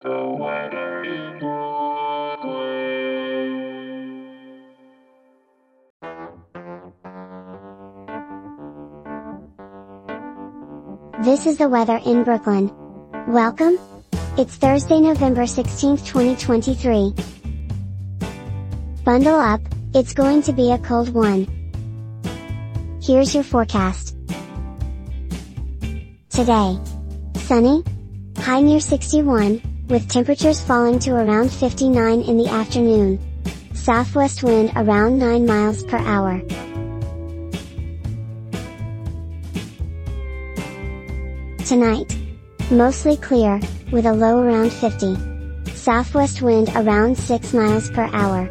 This is the weather in Brooklyn. Welcome! It's Thursday, November 16th, 2023. Bundle up, it's going to be a cold one. Here's your forecast. Today. Sunny. High near 61, with temperatures falling to around 59 in the afternoon. Southwest wind around 9 miles per hour. Tonight. Mostly clear, with a low around 50. Southwest wind around 6 miles per hour.